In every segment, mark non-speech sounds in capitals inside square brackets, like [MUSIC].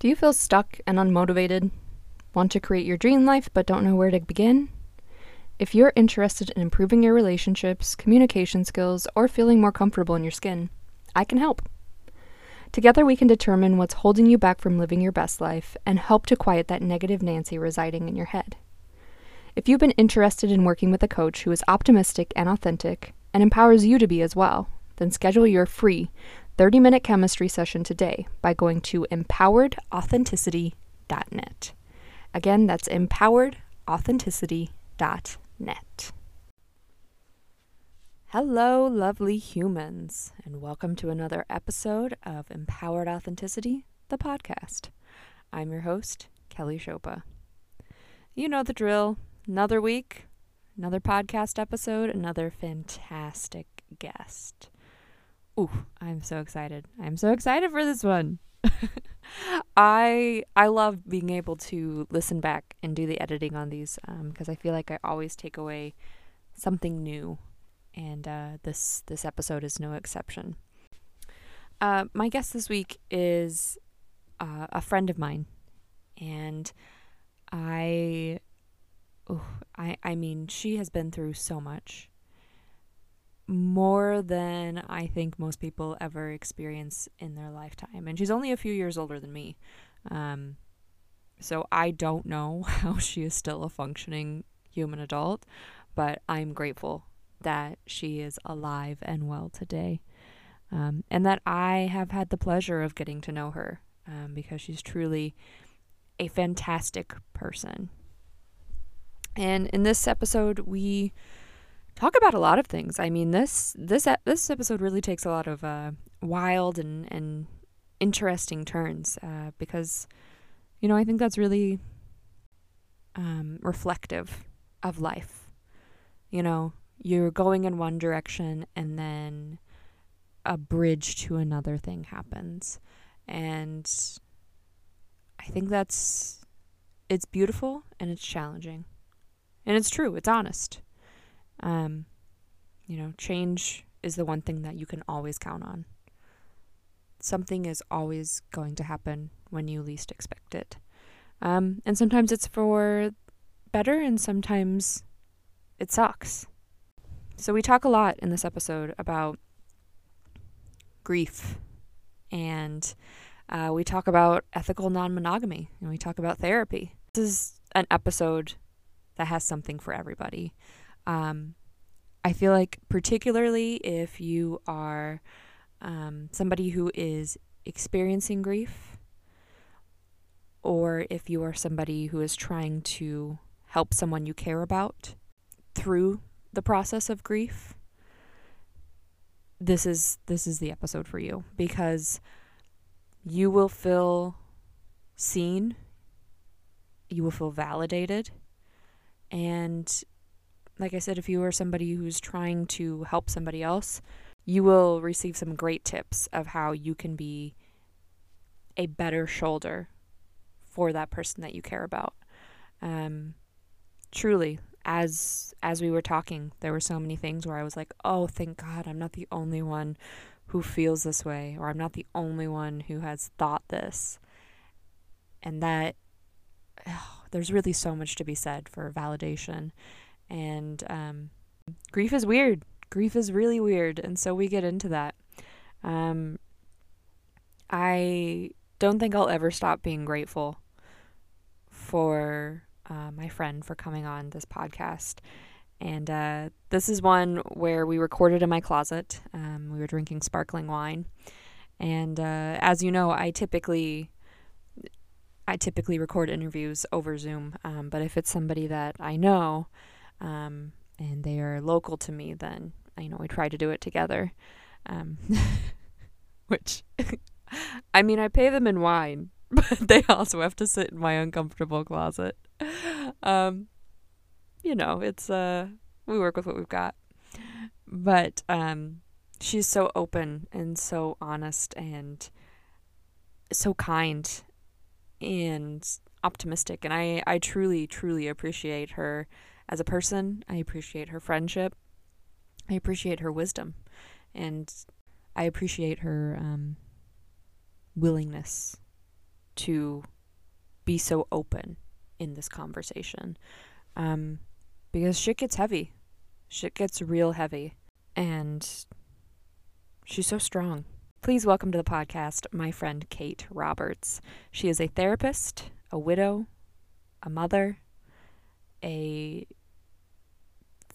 Do you feel stuck and unmotivated? Want to create your dream life but don't know where to begin? If you're interested in improving your relationships, communication skills, or feeling more comfortable in your skin, I can help. Together, we can determine what's holding you back from living your best life and help to quiet that negative Nancy residing in your head. If you've been interested in working with a coach who is optimistic and authentic and empowers you to be as well, then schedule your free 30 minute chemistry session today by going to empoweredauthenticity.net. Again, that's empoweredauthenticity.net. Hello, lovely humans, and welcome to another episode of Empowered Authenticity, the podcast. I'm your host, Kelly Chopa. You know the drill. Another week, another podcast episode, another fantastic guest. Ooh, I'm so excited. I'm so excited for this one. [LAUGHS] I I love being able to listen back and do the editing on these because um, I feel like I always take away something new, and uh, this this episode is no exception. Uh, my guest this week is uh, a friend of mine, and I oh, I I mean, she has been through so much. More than I think most people ever experience in their lifetime. And she's only a few years older than me. Um, so I don't know [LAUGHS] how she is still a functioning human adult, but I'm grateful that she is alive and well today. Um, and that I have had the pleasure of getting to know her um, because she's truly a fantastic person. And in this episode, we talk about a lot of things. I mean, this this this episode really takes a lot of uh, wild and and interesting turns uh, because, you know, I think that's really um, reflective of life. You know, you're going in one direction and then a bridge to another thing happens, and I think that's it's beautiful and it's challenging. And it's true, it's honest. Um, you know, change is the one thing that you can always count on. Something is always going to happen when you least expect it. Um, and sometimes it's for better, and sometimes it sucks. So, we talk a lot in this episode about grief, and uh, we talk about ethical non monogamy, and we talk about therapy. This is an episode that has something for everybody. Um, I feel like, particularly if you are um, somebody who is experiencing grief, or if you are somebody who is trying to help someone you care about through the process of grief, this is this is the episode for you because you will feel seen, you will feel validated, and like I said, if you are somebody who's trying to help somebody else, you will receive some great tips of how you can be a better shoulder for that person that you care about. Um, truly, as as we were talking, there were so many things where I was like, "Oh, thank God, I'm not the only one who feels this way, or I'm not the only one who has thought this." And that oh, [SIGHS] there's really so much to be said for validation. And um, grief is weird. Grief is really weird. And so we get into that. Um, I don't think I'll ever stop being grateful for uh, my friend for coming on this podcast. And uh, this is one where we recorded in my closet. Um, we were drinking sparkling wine. And uh, as you know, I typically I typically record interviews over Zoom, um, but if it's somebody that I know um, and they are local to me, then you know we try to do it together. Um, [LAUGHS] which, [LAUGHS] I mean, I pay them in wine, [LAUGHS] but they also have to sit in my uncomfortable closet. Um, you know, it's uh, we work with what we've got, but um, she's so open and so honest and so kind and optimistic and I I truly truly appreciate her as a person. I appreciate her friendship. I appreciate her wisdom and I appreciate her um, willingness to be so open in this conversation. Um, because shit gets heavy. Shit gets real heavy. And she's so strong. Please welcome to the podcast my friend Kate Roberts. She is a therapist, a widow, a mother, a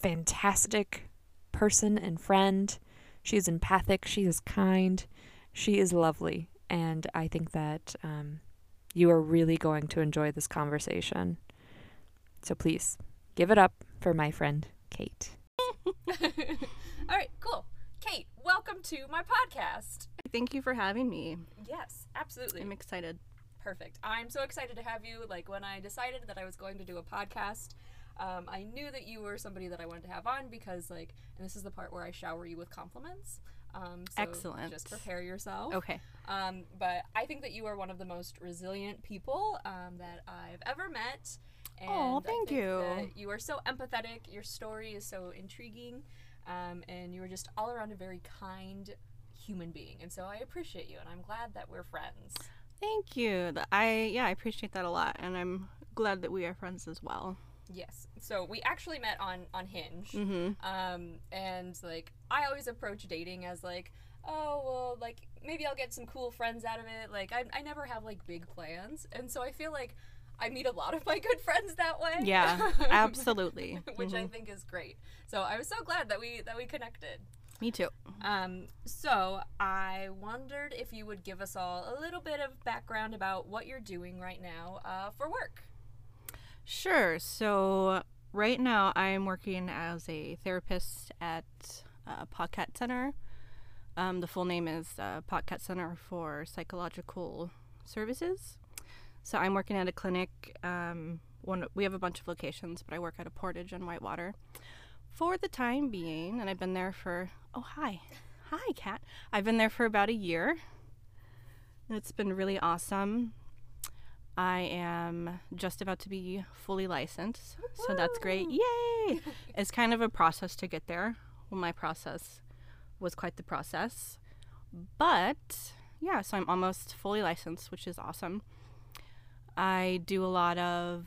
fantastic person and friend. She is empathic, she is kind, she is lovely. And I think that um, you are really going to enjoy this conversation. So please give it up for my friend Kate. [LAUGHS] All right, cool. Kate, welcome to my podcast. Thank you for having me. Yes, absolutely. I'm excited. Perfect. I'm so excited to have you. Like, when I decided that I was going to do a podcast, um, I knew that you were somebody that I wanted to have on because, like, and this is the part where I shower you with compliments. Um, so Excellent. Just prepare yourself. Okay. Um, but I think that you are one of the most resilient people um, that I've ever met. And Aw, thank you. You are so empathetic. Your story is so intriguing. Um, and you are just all around a very kind human being. And so I appreciate you. And I'm glad that we're friends. Thank you. I yeah, I appreciate that a lot, and I'm glad that we are friends as well. Yes. So we actually met on, on Hinge. Mm-hmm. Um, and like I always approach dating as like, oh well, like maybe I'll get some cool friends out of it. Like I, I never have like big plans, and so I feel like I meet a lot of my good friends that way. Yeah, [LAUGHS] absolutely. Which I Mhm. think is great. So I was so glad that we that we connected. Me too. Um, so I wondered if you would give us all a little bit of background about what you're doing right now uh, for work. Sure. So right now I'm working as a therapist at uh, Pauquette Center. Um, the full name is uh, Pauquette Center for Psychological Services. So I'm working at a clinic. Um, one we have a bunch of locations, but I work at a Portage and Whitewater for the time being, and I've been there for oh hi, hi Kat. I've been there for about a year. And it's been really awesome. I am just about to be fully licensed, so that's great. Yay! [LAUGHS] it's kind of a process to get there. Well, my process was quite the process. But yeah, so I'm almost fully licensed, which is awesome. I do a lot of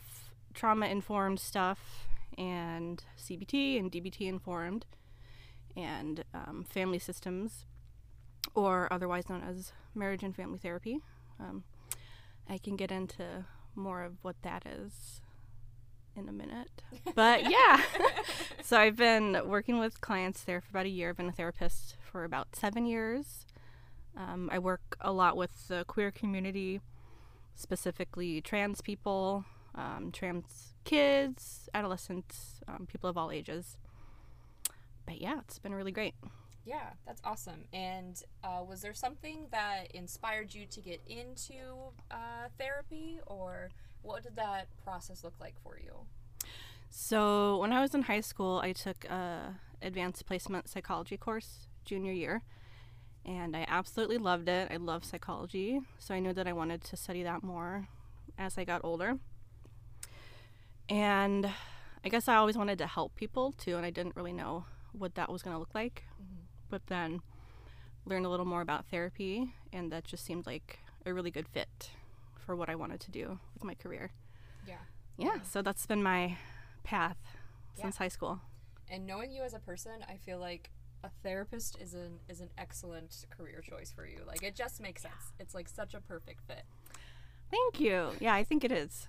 trauma informed stuff and CBT and DBT informed and um, family systems, or otherwise known as marriage and family therapy. Um, I can get into more of what that is in a minute. But yeah. [LAUGHS] so I've been working with clients there for about a year. I've been a therapist for about seven years. Um, I work a lot with the queer community, specifically trans people, um, trans kids, adolescents, um, people of all ages. But yeah, it's been really great. Yeah, that's awesome. And uh, was there something that inspired you to get into uh, therapy, or what did that process look like for you? So when I was in high school, I took a advanced placement psychology course junior year, and I absolutely loved it. I love psychology, so I knew that I wanted to study that more as I got older. And I guess I always wanted to help people too, and I didn't really know what that was going to look like. But then learned a little more about therapy, and that just seemed like a really good fit for what I wanted to do with my career. Yeah. Yeah, so that's been my path Yeah. since high school. And knowing you as a person, I feel like a therapist is an is an excellent career choice for you. Like it just makes sense. It's like such a perfect fit. Thank you. Yeah, I think it is.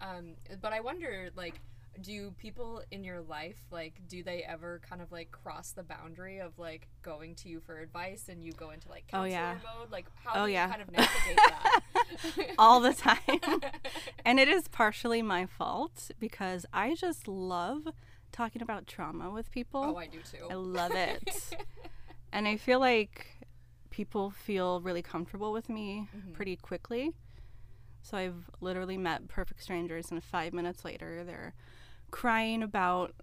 Um, but I wonder, like, do people in your life like do they ever kind of like cross the boundary of like going to you for advice and you go into like Oh, yeah. mode? Like how Oh, do yeah. you kind of [LAUGHS] navigate that? All the time. [LAUGHS] and it is partially my fault because I just love talking about trauma with people. oh, I do too. I love it. [LAUGHS] and I feel like people feel really comfortable with me Mhm. pretty quickly. So I've literally met perfect strangers, and five minutes later, they're crying about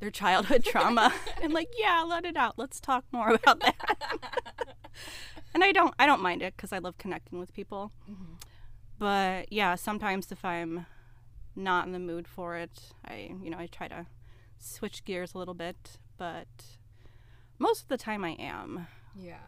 their childhood [LAUGHS] trauma and like, yeah, let it out. Let's talk more about that. and I don't, I don't mind it because I love connecting with people. Mhm. But yeah, sometimes if I'm not in the mood for it, I, you know, I try to switch gears a little bit. But most of the time, I am. Yeah.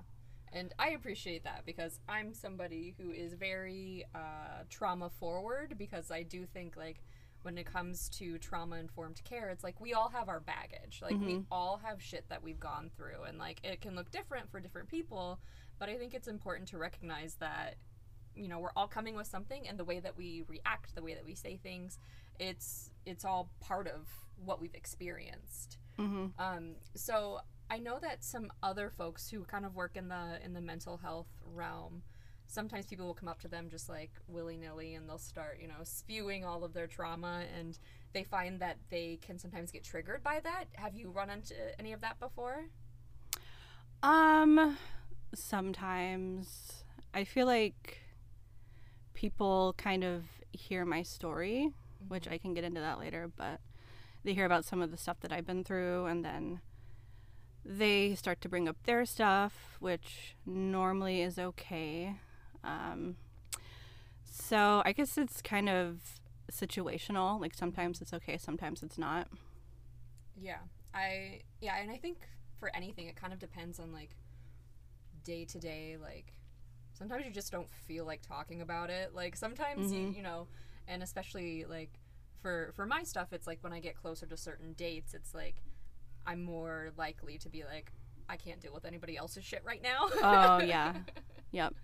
And I appreciate that because I'm somebody who is very uh, trauma forward because I do think like when it comes to trauma informed care, it's like we all have our baggage. Like we all have shit that we've gone through and like it can look different for different people, but I think it's important to recognize that you know, we're all coming with something and the way that we react, the way that we say things, it's it's all part of what we've experienced. Mm-hmm. Um, so I know that some other folks who kind of work in the in the mental health realm, sometimes people will come up to them just like willy nilly and they'll start you know spewing all of their trauma and they find that they can sometimes get triggered by that. Have you run into any of that before? Um, sometimes I feel like people kind of hear my story, which I can get into that later, but they hear about some of the stuff that I've been through and then they start to bring up their stuff, which normally is okay. Um, so I guess it's kind of situational. Like sometimes it's okay, sometimes it's not. Yeah, I yeah, and I think for anything, it kind of depends on like day to day. Like sometimes you just don't feel like talking about it. Like sometimes you you know, and especially like for for my stuff, it's like when I get closer to certain dates, it's like I'm more likely to be like I can't deal with anybody else's shit right now. [LAUGHS] Oh, yeah. [LAUGHS] Yep.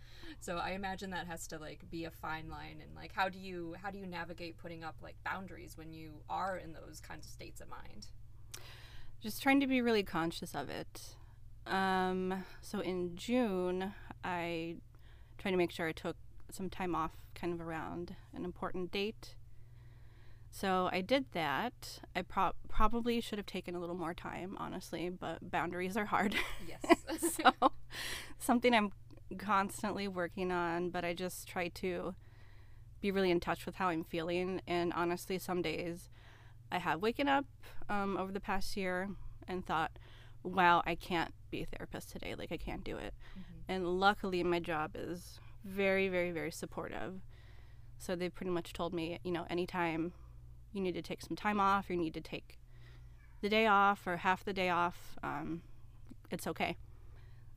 So I imagine that has to like be a fine line and like how do you how do you navigate putting up like boundaries when you are in those kinds of states of mind? just trying to be really conscious of it. Um, so in June, I tried to make sure I took some time off kind of around an important date. So I did that. I pro- probably should have taken a little more time, honestly, but boundaries are hard. Yes. [LAUGHS] so [LAUGHS] something I'm constantly working on, but I just try to be really in touch with how I'm feeling. And honestly, some days I have waken up um, over the past year and thought, wow, I can't be a therapist today. Like, I can't do it. And luckily, my job is very, very, very supportive. So they pretty much told me, you know, anytime you need to take some time off, you need to take the day off or half the day off, um, it's okay.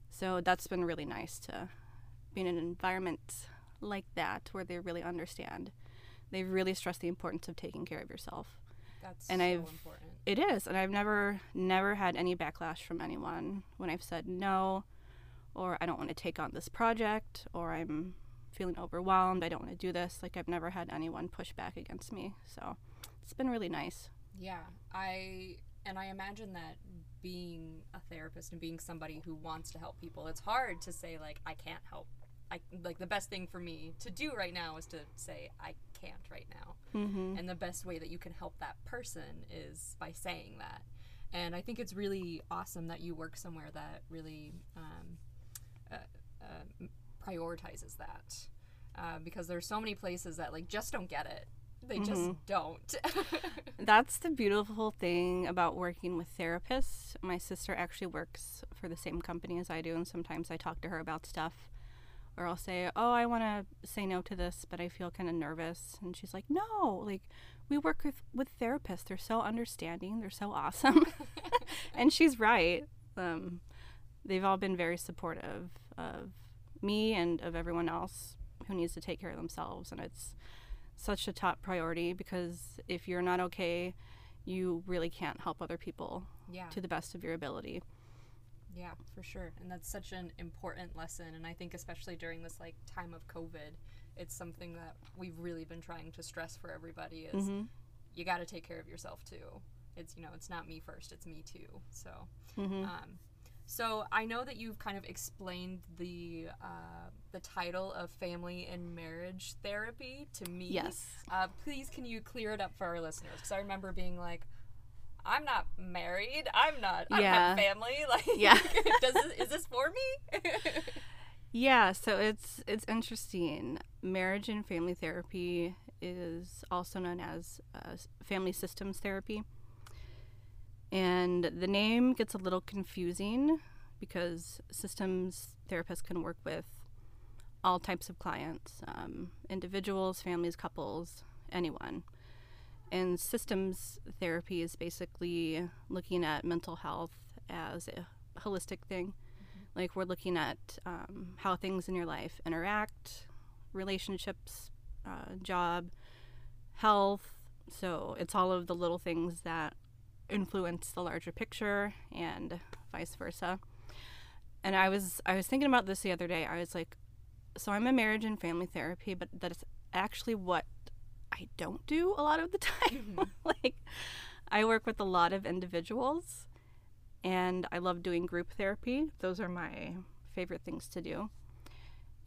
So that's been really nice to be in an environment like that where they really understand. They really stress the importance of taking care of yourself. That's And so I've- important. It is, and I've never never had any backlash from anyone when I've said no or I don't want to take on this project or I'm feeling overwhelmed, I don't want to do this. Like I've never had anyone push back against me. So it's been really nice. Yeah, I and I imagine that being a therapist and being somebody who wants to help people, it's hard to say like I can't help. I like the best thing for me to do right now is to say I can't right now. Mm-hmm. And the best way that you can help that person is by saying that. And I think it's really awesome that you work somewhere that really um, uh, uh, prioritizes that. Uh, because there's so many places that like just don't get it. They just don't. [LAUGHS] That's the beautiful thing about working with therapists. My sister actually works for the same company as I do, and sometimes I talk to her about stuff. Or I'll say, Oh, I want to say no to this, but I feel kind of nervous. And she's like, No, like, we work with, with therapists. They're so understanding, they're so awesome. [LAUGHS] and she's right. Um, they've all been very supportive of me and of everyone else who needs to take care of themselves. And it's, such a top priority because if you're not okay, you really can't help other people yeah. to the best of your ability. Yeah, for sure. And that's such an important lesson. And I think, especially during this like time of COVID, it's something that we've really been trying to stress for everybody is Mm-hmm. you got to take care of yourself too. It's, you know, it's not me first, it's me too. So, Mm-hmm. um, so I know that you've kind of explained the uh, the title of family and marriage therapy to me. Yes. Uh, please, can you clear it up for our listeners? Because I remember being like, "I'm not married. I'm not. I Yeah. family. [LAUGHS] Like, Yeah. [LAUGHS] does this, is this for me?" [LAUGHS] Yeah, so it's it's interesting. Marriage and family therapy is also known as uh, family systems therapy. And the name gets a little confusing because systems therapists can work with all types of clients um, individuals, families, couples, anyone. And systems therapy is basically looking at mental health as a holistic thing Like, we're looking at um, how things in your life interact, relationships, uh, job, health. So, it's all of the little things that influence the larger picture and vice versa. And I was I was thinking about this the other day. I was like, so I'm a marriage and family therapy, but that is actually what I don't do a lot of the [LAUGHS] time. Mm-hmm. [LAUGHS] like I work with a lot of individuals and I love doing group therapy. Those are my favorite things to do.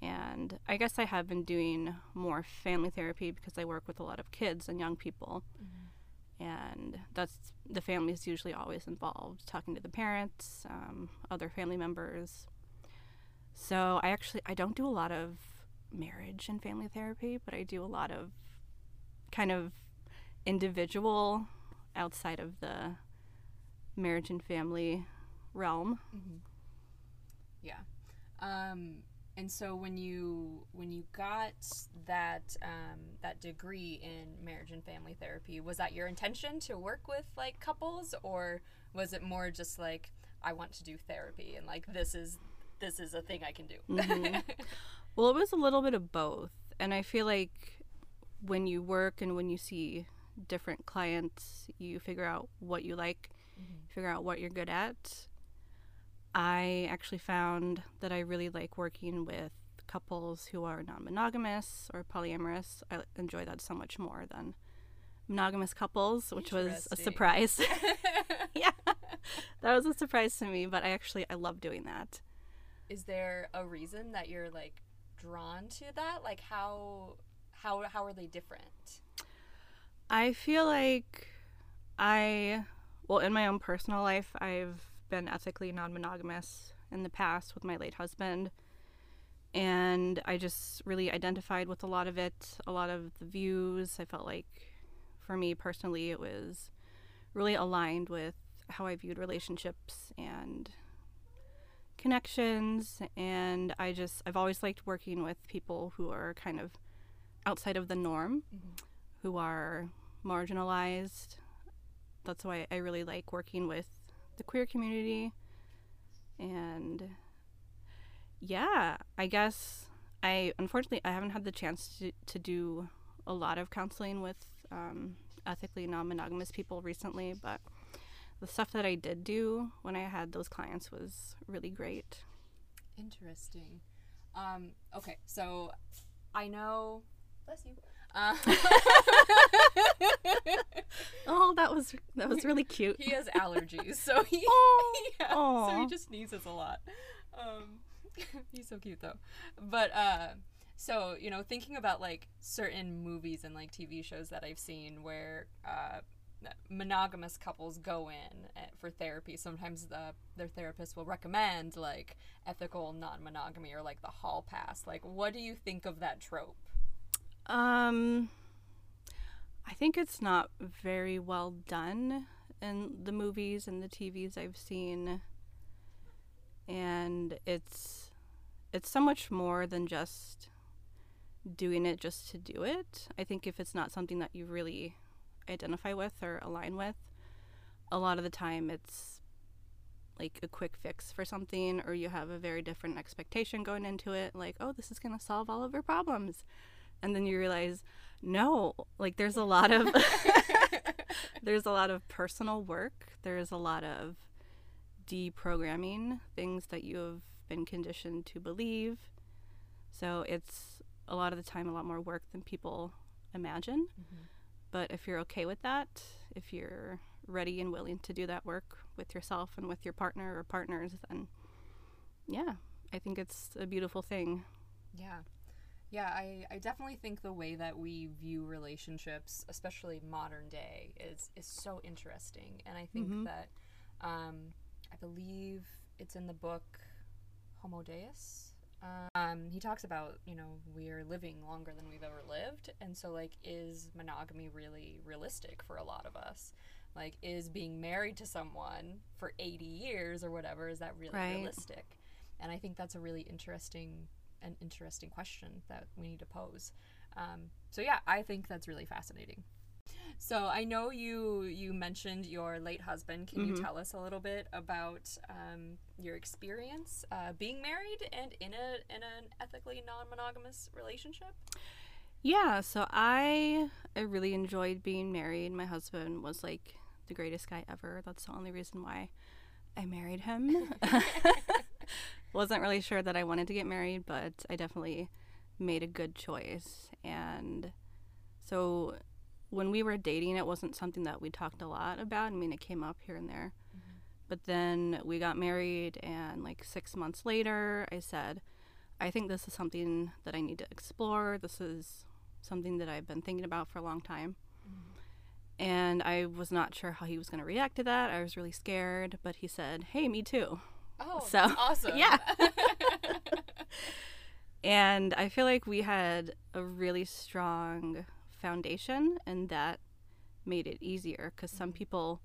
And I guess I have been doing more family therapy because I work with a lot of kids and young people. Mm-hmm. And that's the family is usually always involved, talking to the parents, um, other family members. So I actually I don't do a lot of marriage and family therapy, but I do a lot of kind of individual outside of the marriage and family realm. Yeah. Um, and so when you when you got that um, that degree in marriage and family therapy, was that your intention to work with like couples, or was it more just like I want to do therapy and like this is this is a thing I can do? Mhm. [LAUGHS] Well, it was a little bit of both. And I feel like when you work and when you see different clients, you figure out what you like, figure out what you're good at. I actually found that I really like working with couples who are non monogamous or polyamorous. I enjoy that so much more than monogamous couples, which was a surprise. [LAUGHS] [LAUGHS] yeah. That was a surprise to me, but I actually I love doing that. is there a reason that you're like drawn to that? Like how how how are they different? I feel like I, well, in my own personal life, I've been ethically non monogamous in the past with my late husband. And I just really identified with a lot of it, a lot of the views. I felt like for me personally, it was really aligned with how I viewed relationships and connections. And I just, I've always liked working with people who are kind of outside of the norm mm-hmm. who are marginalized. That's why I really like working with the queer community. And yeah, I guess I unfortunately I haven't had the chance to, to do a lot of counseling with um, ethically non-monogamous people recently, but the stuff that I did do when I had those clients was really great. Interesting. Um, okay, so I know. Bless you. Uh, [LAUGHS] Oh, that was that was really cute. he has allergies, so he [LAUGHS] Oh, yeah, so he just sneezes a lot. Um, [LAUGHS] he's so cute though. But uh, so you know, thinking about like certain movies and like TV shows that I've seen where uh, monogamous couples go in uh, for therapy. Sometimes the their therapist will recommend like ethical non-monogamy or like the hall pass. Like, what do you think of that trope? Um, I think it's not very well done in the movies and the TVs I've seen, and it's it's so much more than just doing it just to do it. I think if it's not something that you really identify with or align with, a lot of the time it's like a quick fix for something, or you have a very different expectation going into it, like, oh, this is gonna solve all of your problems and then you realize no like there's a lot of [LAUGHS] there's a lot of personal work. There's a lot of deprogramming things that you have been conditioned to believe. So it's a lot of the time a lot more work than people imagine. Mm-hmm. But if you're okay with that if you're ready and willing to do that work with yourself and with your partner or partners then yeah i think it's a beautiful thing. Yeah. Yeah, I, I definitely think the way that we view relationships, especially modern day, is is so interesting. And I think Mhm. that um, I believe it's in the book Homo Deus. Um, he talks about, you know, we're living longer than we've ever lived. And so, like, is monogamy really realistic for a lot of us? Like, is being married to someone for 80 years or whatever, is that really Right. realistic? And I think that's a really interesting an interesting question that we need to pose. Um, so yeah, I think that's really fascinating. So I know you you mentioned your late husband. Can you Mhm. tell us a little bit about um, your experience uh, being married and in a in an ethically non-monogamous relationship? Yeah, so I I really enjoyed being married. My husband was like the greatest guy ever. That's the only reason why I married him. [LAUGHS] [LAUGHS] [LAUGHS] Wasn't really sure that I wanted to get married, but I definitely made a good choice. And so when we were dating, it wasn't something that we talked a lot about. I mean, it came up here and there. Mm-hmm. But then we got married, and like six months later, I said, I think this is something that I need to explore. This is something that I've been thinking about for a long time. Mm-hmm. And I was not sure how he was going to react to that. I was really scared, but he said, Hey, me too. Oh, So, awesome! [LAUGHS] yeah. [LAUGHS] And I feel like we had a really strong foundation, and that made it easier because some mm-hmm. people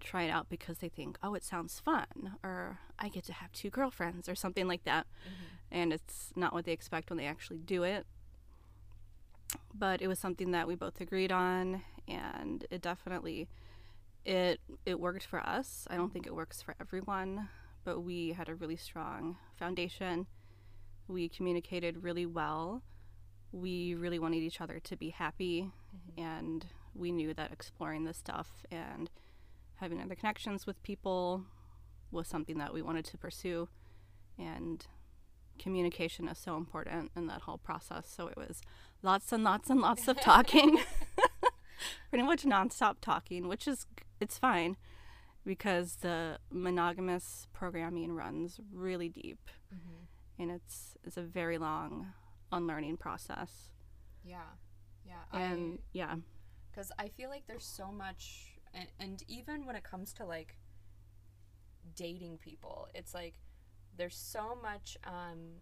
try it out because they think, oh, it sounds fun, or I get to have two girlfriends, or something like that. Mm-hmm. And it's not what they expect when they actually do it. But it was something that we both agreed on, and it definitely it it worked for us. I don't mm-hmm. think it works for everyone, but we had a really strong foundation. We communicated really well. We really wanted each other to be happy, mm-hmm. and we knew that exploring this stuff and having other connections with people was something that we wanted to pursue. And communication is so important in that whole process. So it was lots and lots and lots of [LAUGHS] talking, [LAUGHS] pretty much nonstop talking, which is it's fine because the monogamous programming runs really deep and it's it's a very long unlearning process. Yeah, yeah. And yeah, because I feel like there's so much, and, and even when it comes to like dating people, it's like there's so much, um,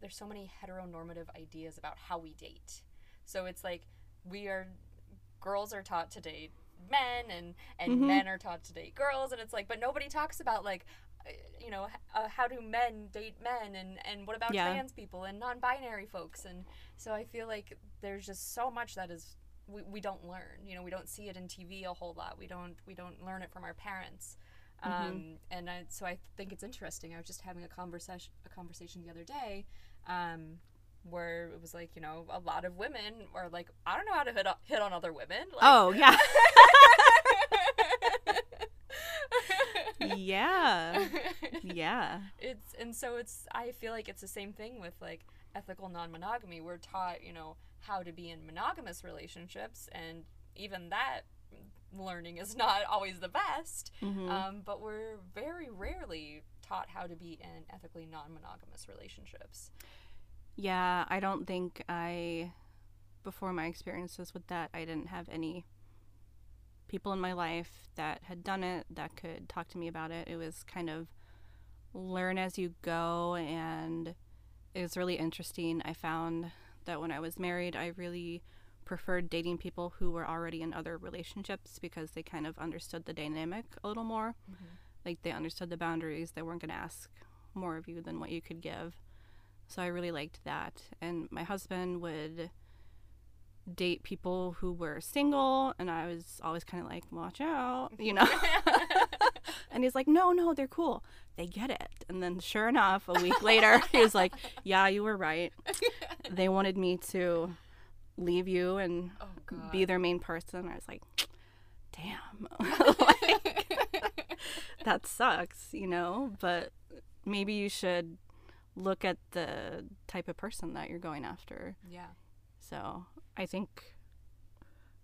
there's so many heteronormative ideas about how we date. So it's like we are, girls are taught to date men, and and Mhm. men are taught to date girls, and it's like, but nobody talks about like. uh, You know, uh, how do men date men, and and what about Yeah. trans people and non-binary folks, and so I feel like there's just so much that is we, we don't learn. You know we don't see it in tv a whole lot. We don't we don't learn it from our parents. Um, and I, so i think it's interesting. I was just having a conversation a conversation the other day um, where it was like you know a lot of women are like i don't know how to hit, o- hit on other women. Like, oh yeah, [LAUGHS] yeah, yeah, it's and so it's i feel like it's the same thing with like ethical non-monogamy. We're taught you know how to be in monogamous relationships and even that learning is not always the best. Mhm. um, but we're very rarely taught how to be in ethically non-monogamous relationships yeah. I don't think I, before my experiences with that, I didn't have any people in my life that had done it that could talk to me about it. It was kind of learn as you go, and it was really interesting. I found that when I was married, I really preferred dating people who were already in other relationships because they kind of understood the dynamic a little more. Mm-hmm. Like they understood the boundaries. They weren't going to ask more of you than what you could give. So I really liked that. And my husband would date people who were single, and I was always kind of like, watch out, you know? [LAUGHS] [LAUGHS] and he's like, no, no, they're cool. They get it. And then sure enough, a week later, [LAUGHS] he was like, yeah, you were right. They wanted me to leave you and oh be their main person. I was like, damn. Like, that sucks, you know? But maybe you should look at the type of person that you're going after. yeah So I think,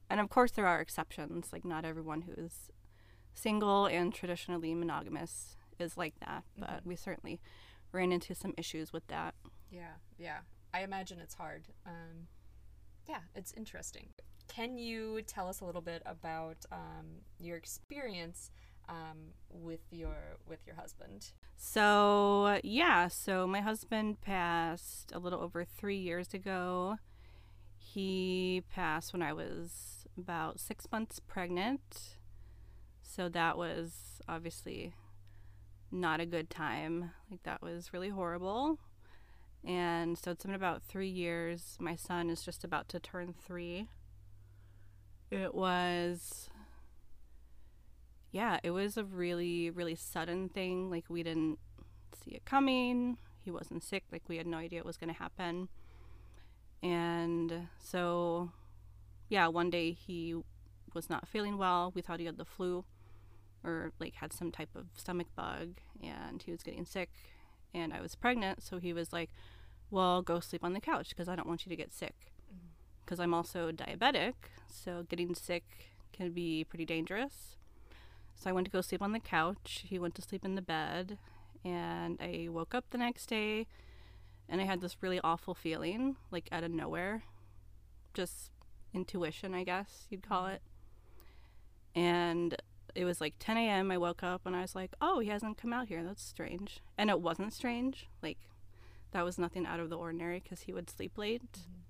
and of course, there are exceptions. Like, not everyone who is single and traditionally monogamous is like that, but we certainly ran into some issues with that. Yeah, yeah. I imagine it's hard. Um, yeah, it's interesting. Can you tell us a little bit about um, your experience um, with your with your husband? So, yeah, so my husband passed a little over three years ago. He passed when I was about six months pregnant. So, that was obviously not a good time. Like, that was really horrible. And so, it's been about three years. My son is just about to turn three. It was, yeah, it was a really, really sudden thing. Like, we didn't see it coming. He wasn't sick. Like, we had no idea it was going to happen. And so, yeah, one day he was not feeling well. We thought he had the flu or like had some type of stomach bug and he was getting sick and I was pregnant. So he was like, well, go sleep on the couch because I don't want you to get sick. Mm-hmm. Because I'm also diabetic, so getting sick can be pretty dangerous. So I went to go sleep on the couch. He went to sleep in the bed, and I woke up the next day and I had this really awful feeling, like out of nowhere. Just intuition, I guess you'd call mm-hmm. it. And it was like 10 a.m. I woke up and I was like, oh, he hasn't come out here. That's strange. And it wasn't strange. Like, that was nothing out of the ordinary because he would sleep late. Mm-hmm.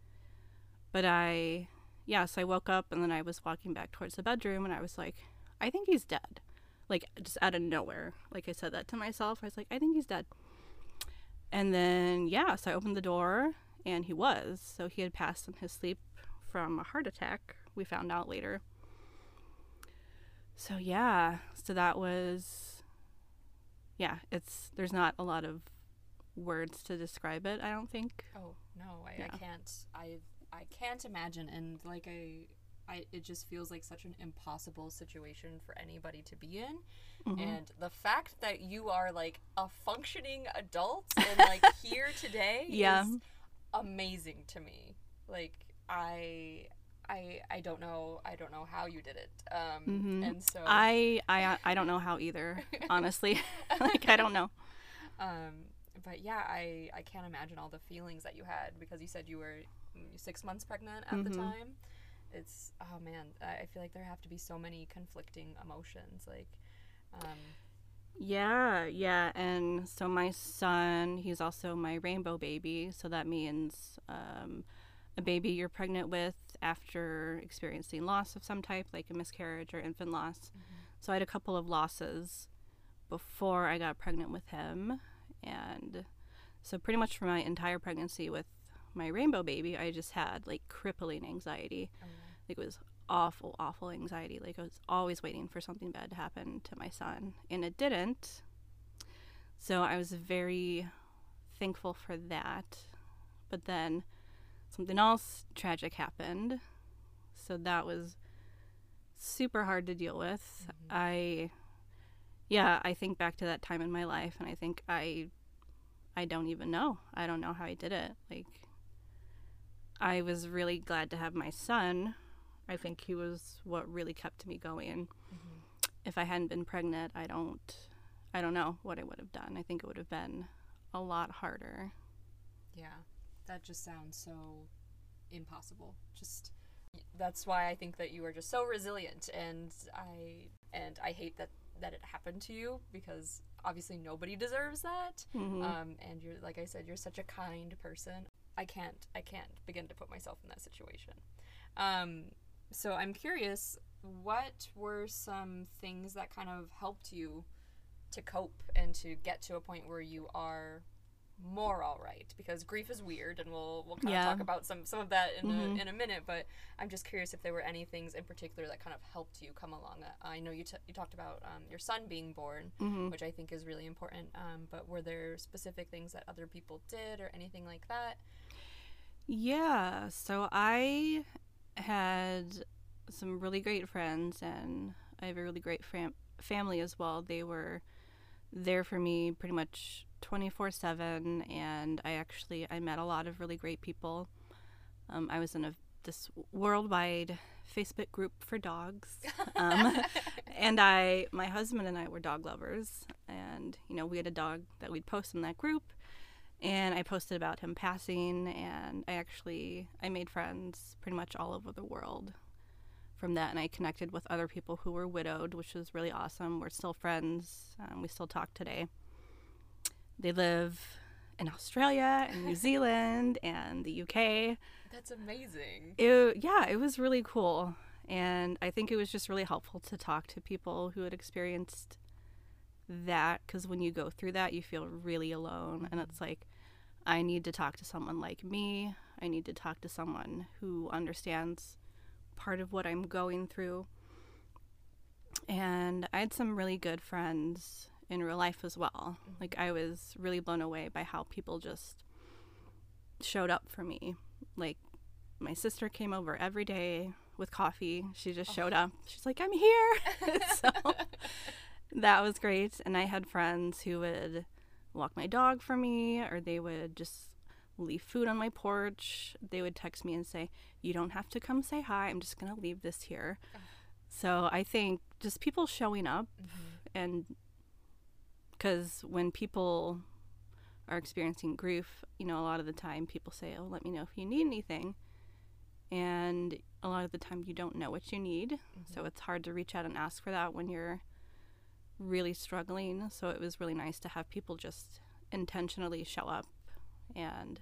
But I, yeah, so I woke up and then I was walking back towards the bedroom and I was like, I think he's dead. Like, just out of nowhere. Like, I said that to myself. I was like, I think he's dead. And then, yeah, so I opened the door and he was. So he had passed in his sleep from a heart attack, we found out later. So, yeah, so that was, yeah, it's, there's not a lot of words to describe it, I don't think. Oh no, I, Yeah. I can't. I I can't imagine. And like I, I it just feels like such an impossible situation for anybody to be in. Mhm. And the fact that you are like a functioning adult [LAUGHS] and like here today [LAUGHS] Yeah. is amazing to me. Like I. I, I don't know I don't know how you did it um Mhm. and so I, I, I don't know how either, [LAUGHS] honestly. like, I don't know. Um, but yeah, I I can't imagine all the feelings that you had because you said you were mm, six months pregnant at the Mhm. time. It's oh man, I I feel like there have to be so many conflicting emotions. Like, um, Yeah, yeah. And so my son, he's also my rainbow baby. So that means um, a baby you're pregnant with after experiencing loss of some type, like a miscarriage or infant loss. So I had a couple of losses before I got pregnant with him. And so, pretty much for my entire pregnancy with my rainbow baby, I just had like crippling anxiety. oh, Like, it was awful, awful anxiety. Like, I was always waiting for something bad to happen to my son, and it didn't. So, I was very thankful for that. But then something else tragic happened. So, that was super hard to deal with. Mm-hmm. I, yeah, I think back to that time in my life, and I think I, I don't even know. I don't know how I did it. Like, I was really glad to have my son. I think he was what really kept me going. If I hadn't been pregnant, I don't, I don't know what I would have done. I think it would have been a lot harder. yeah, that just sounds so impossible. Just that's why I think that you are just so resilient, and I and I hate that that it happened to you because obviously nobody deserves that. Mhm. um, and you're like I said, you're such a kind person. I can't I can't begin to put myself in that situation. Um, so I'm curious, what were some things that kind of helped you to cope and to get to a point where you are more all right? Because grief is weird, and we'll we'll kind Yeah. of talk about some some of that in Mhm. a, in a minute. But I'm just curious if there were any things in particular that kind of helped you come along. Uh, I know you t- you talked about um, your son being born Mhm. which I think is really important. Um, but were there specific things that other people did or anything like that? Yeah, so I had some really great friends, and I have a really great fam- family as well. They were there for me pretty much 24/7, and I actually I met a lot of really great people. Um, I was in a this worldwide Facebook group for dogs, [LAUGHS] um, and I my husband and I were dog lovers, and you know we had a dog that we'd post in that group and I posted about him passing and I actually I made friends pretty much all over the world from that and I connected with other people who were widowed which was really awesome we're still friends um, we still talk today they live in Australia and New [LAUGHS] Zealand and the UK That's amazing. it, yeah, it was really cool. And I think it was just really helpful to talk to people who had experienced that because when you go through that, you feel really alone. And it's like, I need to talk to someone like me. I need to talk to someone who understands part of what I'm going through. And I had some really good friends in real life as well. Like I was really blown away by how people just showed up for me. Like my sister came over every day with coffee. She just oh. showed up. She's like, "I'm here." [LAUGHS] so [LAUGHS] that was great. And I had friends who would walk my dog for me or they would just leave food on my porch. They would text me and say, "You don't have to come say hi. I'm just going to leave this here." So I think just people showing up mm-hmm. and because when people are experiencing grief, you know, a lot of the time people say, "Oh, let me know if you need anything," and a lot of the time you don't know what you need, so mm-hmm. it's hard to reach out and ask for that when you're really struggling. So it was really nice to have people just intentionally show up, and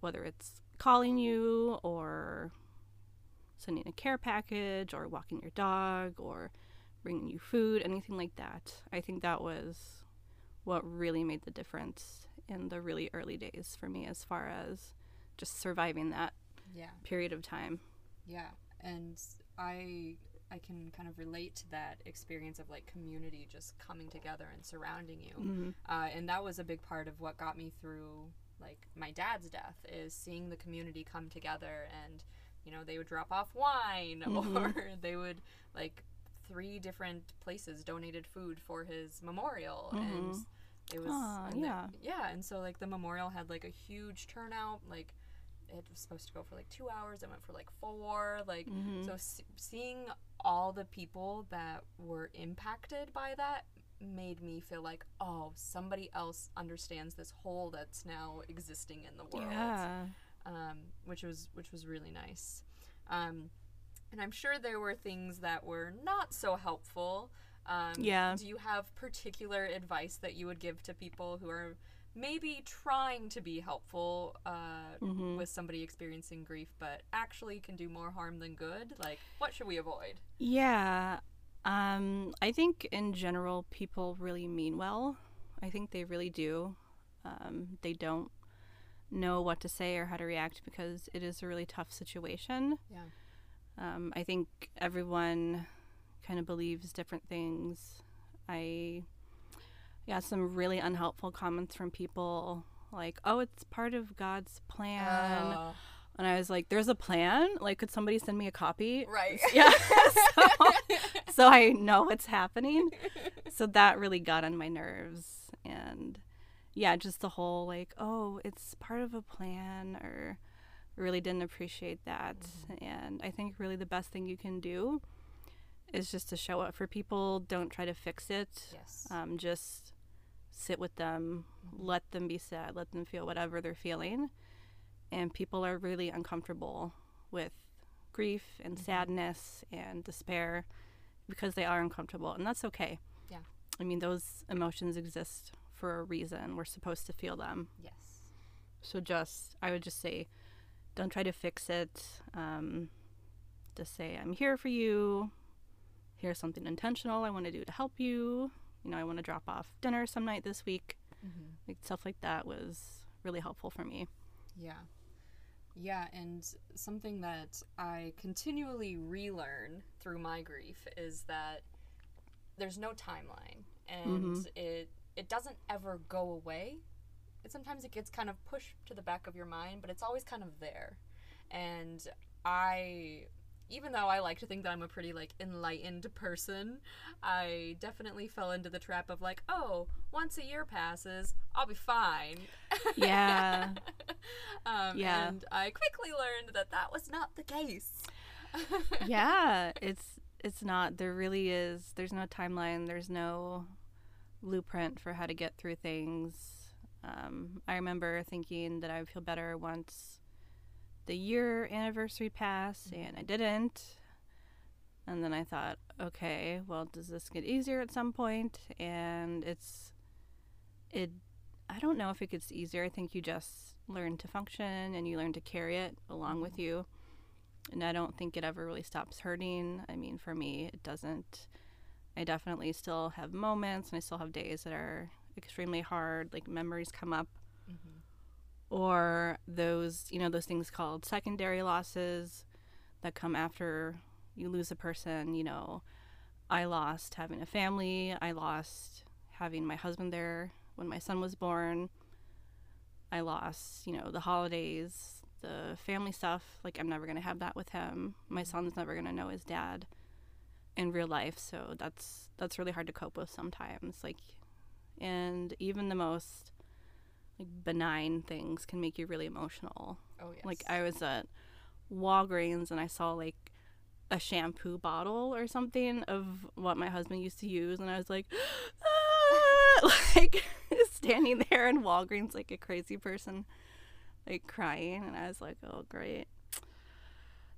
whether it's calling you or sending a care package or walking your dog or bringing you food, anything like that. I think that was what really made the difference in the really early days for me as far as just surviving that Yeah. period of time. Yeah, and I I can kind of relate to that experience of like community just coming together and surrounding you, Mhm. uh, and that was a big part of what got me through like my dad's death is seeing the community come together and you know they would drop off wine [LAUGHS] Mhm. or they would like three different places donated food for his memorial and Mhm. it was Aw, and the- yeah. yeah and so like the memorial had like a huge turnout like it was supposed to go for like two hours it went for like four like Mhm. so s- seeing all the people that were impacted by that made me feel like oh somebody else understands this hole that's now existing in the world Yeah. um, which was which was really nice. Um, and I'm sure there were things that were not so helpful. Um, Yeah. Do you have particular advice that you would give to people who are maybe trying to be helpful uh, Mhm. with somebody experiencing grief, but actually can do more harm than good? Like, what should we avoid? Yeah. Um, I think in general, people really mean well. I think they really do. Um, they don't know what to say or how to react because it is a really tough situation. Yeah. Um, I think everyone kind of believes different things. I got some really unhelpful comments from people like, oh, it's part of God's plan. Oh, And I was like, there's a plan? Like, could somebody send me a copy? right. [LAUGHS] Yeah. so, [LAUGHS] so I know what's happening. So that really got on my nerves. And yeah, just the whole like, oh, it's part of a plan, or really didn't appreciate that. And I think really the best thing you can do is just to show up for people. Don't try to fix it. yes. Um, just sit with them, let them be sad, let them feel whatever they're feeling. And people are really uncomfortable with grief and sadness and despair because they are uncomfortable, and that's okay. Yeah. I mean, those emotions exist for a reason. We're supposed to feel them. yes. So just, I would just say, don't try to fix it. Um, just say, I'm here for you. Here's something intentional I want to do to help you. You know, I want to drop off dinner some night this week. Mm-hmm. Like stuff like that was really helpful for me. Yeah. Yeah, and something that I continually relearn through my grief is that there's no timeline and Mhm. it it doesn't ever go away. It sometimes it gets kind of pushed to the back of your mind, but it's always kind of there. And I even though I like to think that I'm a pretty like enlightened person, I definitely fell into the trap of like, oh, once a year passes, I'll be fine. Yeah. [LAUGHS] um, Yeah. And I quickly learned that that was not the case. [LAUGHS] yeah, it's it's not. There really is. There's no timeline. There's no blueprint for how to get through things. Um, I remember thinking that I would feel better once the year anniversary pass and I didn't. And then I thought, okay, well, does this get easier at some point? And it's it. I don't know if it gets easier. I think you just learn to function and you learn to carry it along with you and I don't think it ever really stops hurting. I mean, for me, it doesn't. I definitely still have moments and I still have days that are extremely hard, like memories come up, mm-hmm. Or those, you know, those things called secondary losses, that come after you lose a person. You know, I lost having a family, I lost having my husband there when my son was born. I lost, you know, the holidays, the family stuff. Like, I'm never going to have that with him. My mm-hmm. son's never going to know his dad in real life. So that's, that's really hard to cope with sometimes. Like, and even the most like benign things can make you really emotional. Oh yes. Like, I was at Walgreens and I saw like a shampoo bottle or something of what my husband used to use, and I was like, [GASPS] ah! [LAUGHS] like [LAUGHS] standing there in Walgreens like a crazy person, like crying, and I was like, oh great,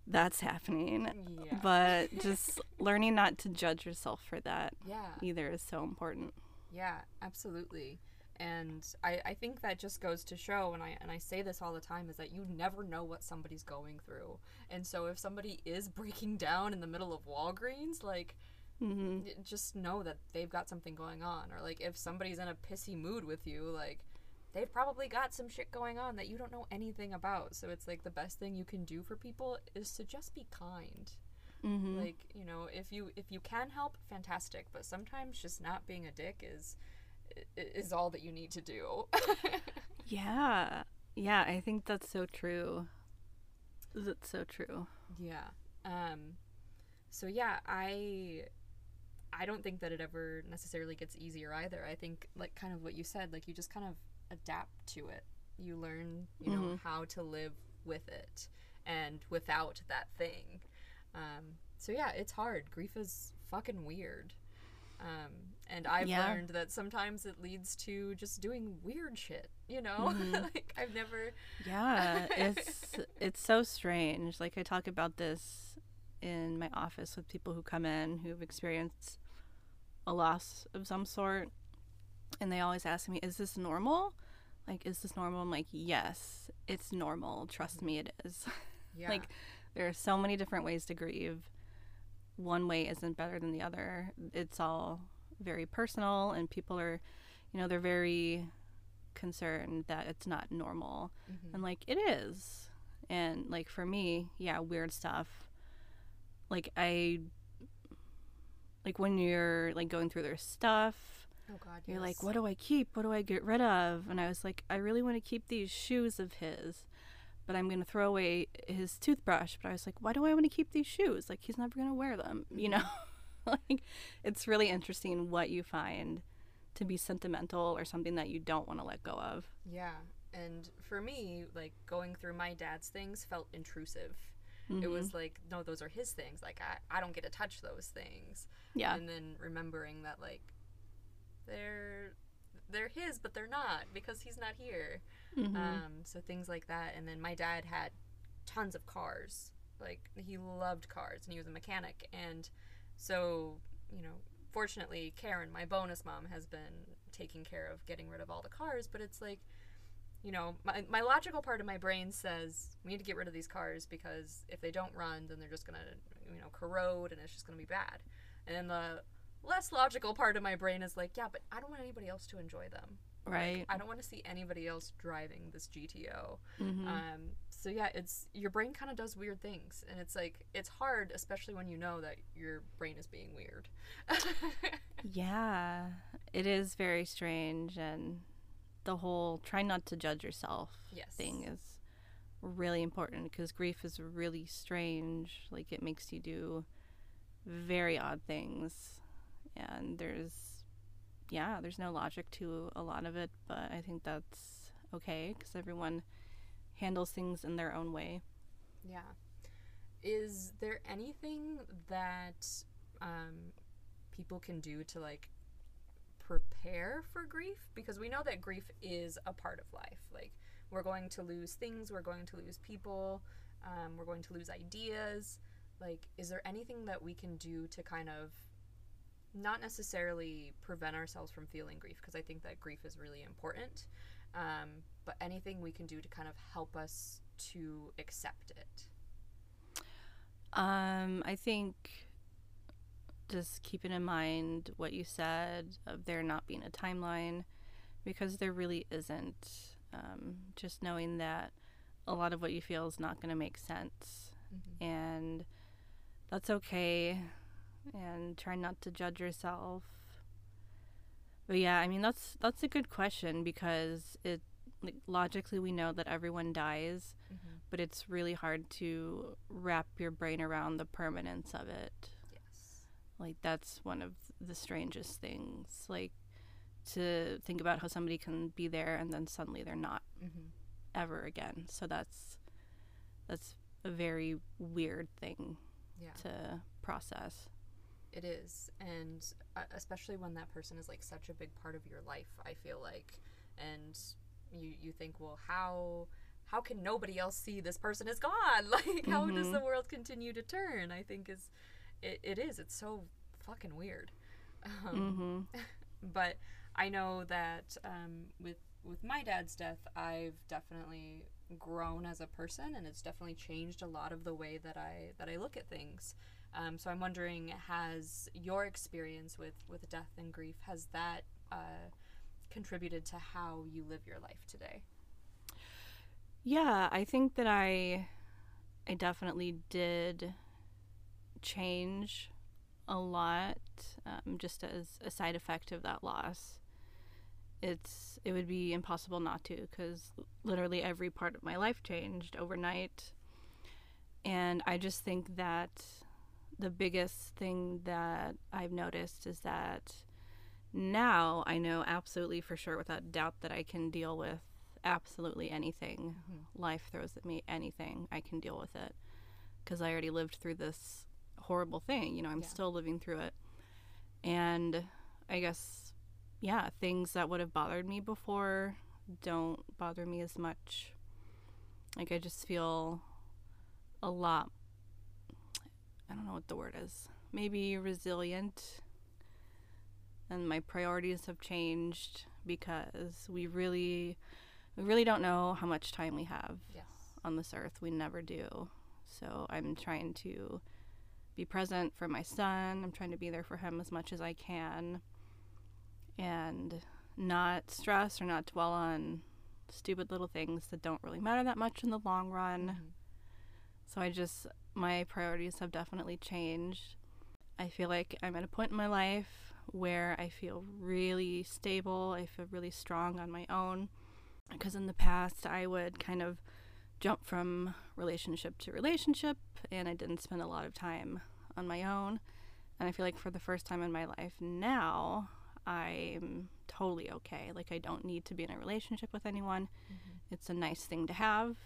that's happening. Yeah. But [LAUGHS] just learning not to judge yourself for that yeah. either is so important. Yeah, absolutely. And I, I think that just goes to show, and I and I say this all the time, is that you never know what somebody's going through. And so if somebody is [LAUGHS] breaking down in the middle of Walgreens, like hmm just know that they've got something going on. Or like if somebody's in a pissy mood with you, like they've probably got some shit going on that you don't know anything about. So it's like the best thing you can do for people is to just be kind. hmm Like, you know, if you if you can help, fantastic, but sometimes just not being a dick is is all that you need to do. [LAUGHS] yeah, yeah, I think that's so true. That's so true. yeah. Um so yeah, I I don't think that it ever necessarily gets easier either. I think like kind of what you said, like you just kind of adapt to it. You learn, you know, Mhm. how to live with it and without that thing. Um so yeah, it's hard. Grief is fucking weird. Um, and I've Yeah. learned that sometimes it leads to just doing weird shit, you know? Mhm. [LAUGHS] like I've never Yeah, it's [LAUGHS] it's so strange. Like I talk about this in my office with people who come in who've experienced a loss of some sort and they always ask me, "Is this normal?" Like, "Is this normal?" I'm like, "Yes, it's normal. Trust me, it is." [LAUGHS] yeah. Like there are so many different ways to grieve. One way isn't better than the other. It's all very personal and people are, you know, they're very concerned that it's not normal. Mhm. And like it is. And like for me, yeah, weird stuff. Like I like when you're like going through their stuff, oh god, you're like, what do I keep? What do I get rid of? And I was like, I really want to keep these shoes of his, but I'm going to throw away his toothbrush. But I was like, why do I want to keep these shoes? Like he's never going to wear them, you know? [LAUGHS] like it's really interesting what you find to be sentimental or something that you don't want to let go of. Yeah. And for me, like going through my dad's things felt intrusive. It Mhm. was like, no, those are his things. Like I, I don't get to touch those things. yeah. And then remembering that like they're they're his, but they're not because he's not here. Mhm. Um, so things like that. And then my dad had tons of cars. Like he loved cars and he was a mechanic. And so, you know, fortunately, Karen, my bonus mom, has been taking care of getting rid of all the cars. But it's like, you know, my, my logical part of my brain says we need to get rid of these cars because if they don't run, then they're just going to, you know, corrode and it's just going to be bad. And then the less logical part of my brain is like, yeah, but I don't want anybody else to enjoy them. right. I don't want to see anybody else driving this GTO. Mhm. Um, so yeah, it's your brain kind of does weird things, and it's like it's hard, especially when you know that your brain is being weird. [LAUGHS] Yeah, it is very strange, and the whole try not to judge yourself Yes. thing is really important because grief is really strange. Like it makes you do very odd things, and there's yeah, there's no logic to a lot of it, but I think that's okay because everyone handles things in their own way. yeah. Is there anything that um, people can do to like prepare for grief? Because we know that grief is a part of life. Like we're going to lose things, we're going to lose people, um, we're going to lose ideas. Like, is there anything that we can do to kind of not necessarily prevent ourselves from feeling grief? Because I think that grief is really important. Um, but anything we can do to kind of help us to accept it. Um, I think just keeping in mind what you said of there not being a timeline, because there really isn't. Um, just knowing that a lot of what you feel is not going to make sense, Mhm. and that's okay and try not to judge yourself but yeah i mean that's that's a good question because it like, logically we know that everyone dies Mhm. but it's really hard to wrap your brain around the permanence of it Yes. like that's one of the strangest things like to think about how somebody can be there and then suddenly they're not Mm-hmm. ever again so that's that's a very weird thing Yeah. to process It is, and uh, especially when that person is like such a big part of your life, I feel like, and you you think, well, how how can nobody else see this person is gone? [LAUGHS] Like, how does Mhm. the world continue to turn? I think is it, it is. It's so fucking weird. [LAUGHS] Um, mm-hmm. [LAUGHS] but I know that um, with with my dad's death, I've definitely grown as a person, and it's definitely changed a lot of the way that I that I look at things. Um, so I'm wondering, has your experience with with death and grief has that uh, contributed to how you live your life today? Yeah, I think that I I definitely did change a lot um, just as a side effect of that loss. It's it would be impossible not to because literally every part of my life changed overnight, and I just think that the biggest thing that I've noticed is that now I know absolutely for sure without doubt that I can deal with absolutely anything. Life throws at me anything i can deal with it. Because i already lived through this horrible thing you know i'm Yeah. still living through it. And i guess yeah things that would have bothered me before don't bother me as much. Like i just feel a lot i don't know what the word is maybe resilient and my priorities have changed because we really we really don't know how much time we have Yes. on this earth. We never do. So I'm trying to be present for my son. I'm trying to be there for him as much as I can and not stress or not dwell on stupid little things that don't really matter that much in the long run. Mhm. So I just, my priorities have definitely changed. I feel like I'm at a point in my life where I feel really stable. I feel really strong on my own. Because in the past, I would kind of jump from relationship to relationship and I didn't spend a lot of time on my own. And I feel like for the first time in my life now, I'm totally okay. Like, I don't need to be in a relationship with anyone. Mhm. It's a nice thing to have.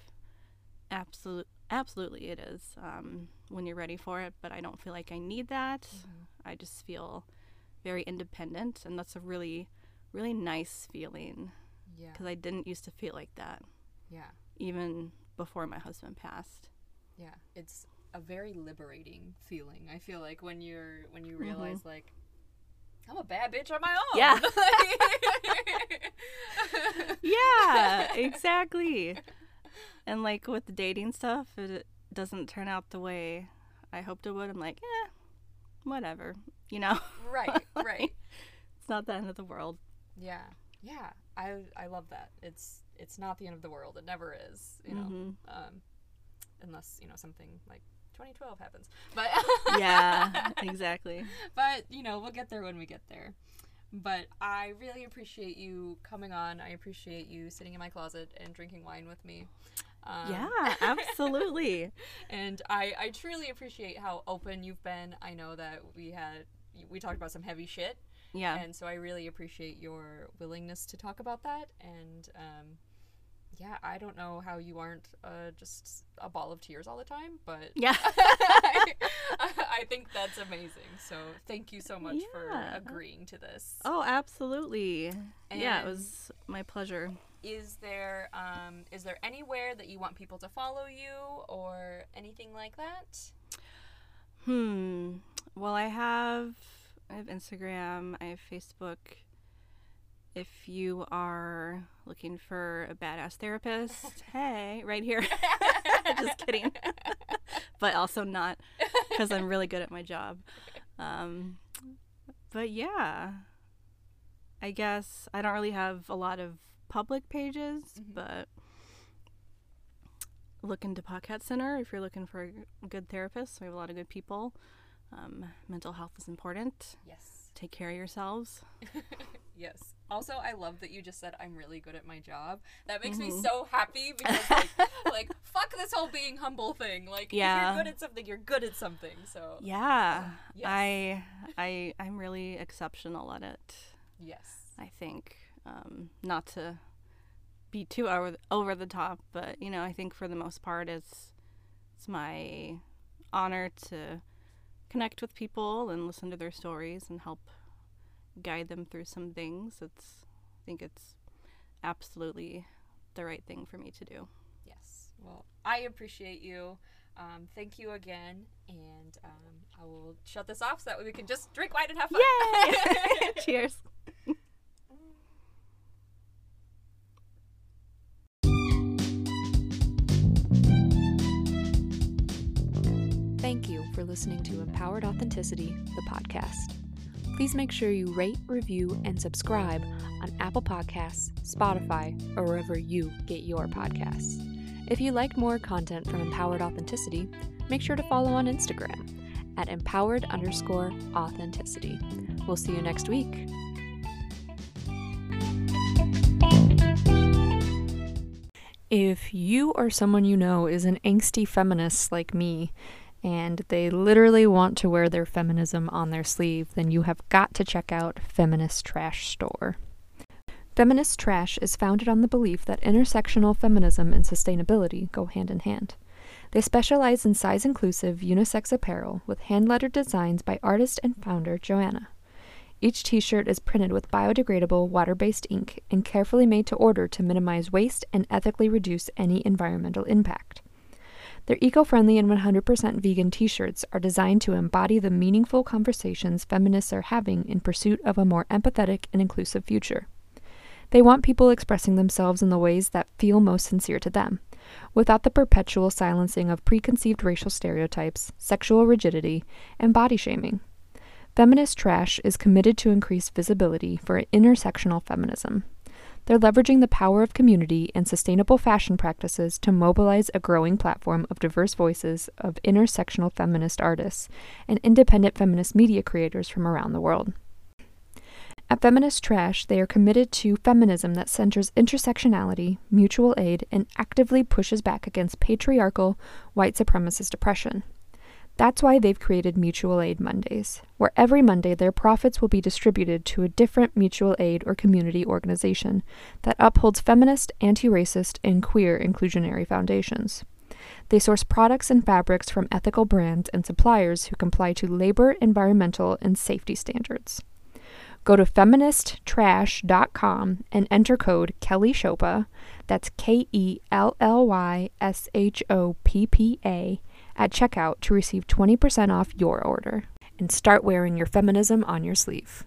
Absolute, absolutely, it is um, when you're ready for it. But I don't feel like I need that. Mhm. I just feel very independent, and that's a really, really nice feeling Yeah. because I didn't used to feel like that Yeah. even before my husband passed. Yeah, it's a very liberating feeling. I feel like when you're when you Mhm. realize like I'm a bad bitch on my own. Yeah. [LAUGHS] Yeah, exactly. And like with the dating stuff, it doesn't turn out the way I hoped it would. I'm like, yeah whatever, you know. right, [LAUGHS] right. It's not the end of the world. Yeah. Yeah. I I love that. It's it's not the end of the world. It never is, you know. Mhm. Um unless, you know, something like 2012 happens. But [LAUGHS] Yeah, [LAUGHS] exactly. but you know we'll get there when we get there but i really appreciate you coming on i appreciate you sitting in my closet and drinking wine with me um, yeah, absolutely. and I, I truly appreciate how open you've been i know that we had we talked about some heavy shit Yeah. and so i really appreciate your willingness to talk about that and um, yeah i don't know how you aren't uh, just a ball of tears all the time but Yeah. I, [LAUGHS] I think that's amazing. So thank you so much for agreeing to this. Oh, absolutely. yeah, it was my pleasure. Is there um is there anywhere that you want people to follow you or anything like that? Hmm. Well, I have I have Instagram, I have Facebook. If you are looking for a badass therapist, [LAUGHS] hey, right here. [LAUGHS] [LAUGHS] Just kidding. but also not because I'm really good at my job. Um, but yeah, I guess I don't really have a lot of public pages, Mhm. but look into Pauquette Center if you're looking for a good therapist. We have a lot of good people. Um, mental health is important. Yes. Take care of yourselves. [LAUGHS] Yes. Also, I love that you just said I'm really good at my job. That makes Mhm. me so happy because like, [LAUGHS] like fuck this whole being humble thing. Like Yeah. if you're good at something, you're good at something. So Yeah, yes. I, I, I'm really exceptional at it. yes. I think um, not to be too over over the top, but you know, I think for the most part, it's it's my honor to connect with people and listen to their stories and help guide them through some things. It's I think it's absolutely the right thing for me to do. Yes. Well, I appreciate you. Um, thank you again, and um, I will shut this off so that way we can just drink wine and have fun. Yay! [LAUGHS] [LAUGHS] Cheers. [LAUGHS] Thank you for listening to Empowered Authenticity, the podcast. Please make sure you rate, review, and subscribe on Apple Podcasts, Spotify, or wherever you get your podcasts. If you like more content from Empowered Authenticity, make sure to follow on Instagram at empowered underscore authenticity. We'll see you next week. If you or someone you know is an angsty feminist like me, and they literally want to wear their feminism on their sleeve, then you have got to check out Feminist Trash Store. Feminist Trash is founded on the belief that intersectional feminism and sustainability go hand in hand. They specialize in size inclusive unisex apparel with hand lettered designs by artist and founder Joanna. Each t shirt is printed with biodegradable water based ink and carefully made to order to minimize waste and ethically reduce any environmental impact. Their eco friendly and 100% vegan t shirts are designed to embody the meaningful conversations feminists are having in pursuit of a more empathetic and inclusive future. They want people expressing themselves in the ways that feel most sincere to them, without the perpetual silencing of preconceived racial stereotypes, sexual rigidity, and body shaming. Feminist Trash is committed to increase visibility for intersectional feminism. They're leveraging the power of community and sustainable fashion practices to mobilize a growing platform of diverse voices of intersectional feminist artists and independent feminist media creators from around the world. At Feminist Trash, they are committed to feminism that centers intersectionality, mutual aid, and actively pushes back against patriarchal, white supremacist oppression. That's why they've created Mutual Aid Mondays, where every Monday their profits will be distributed to a different mutual aid or community organization that upholds feminist, anti racist, and queer inclusionary foundations. They source products and fabrics from ethical brands and suppliers who comply to labor, environmental, and safety standards. Go to feministtrash.com and enter code Kelly Shoppa, that's K E L L Y S H O P P A, at checkout to receive 20% off your order. And start wearing your feminism on your sleeve.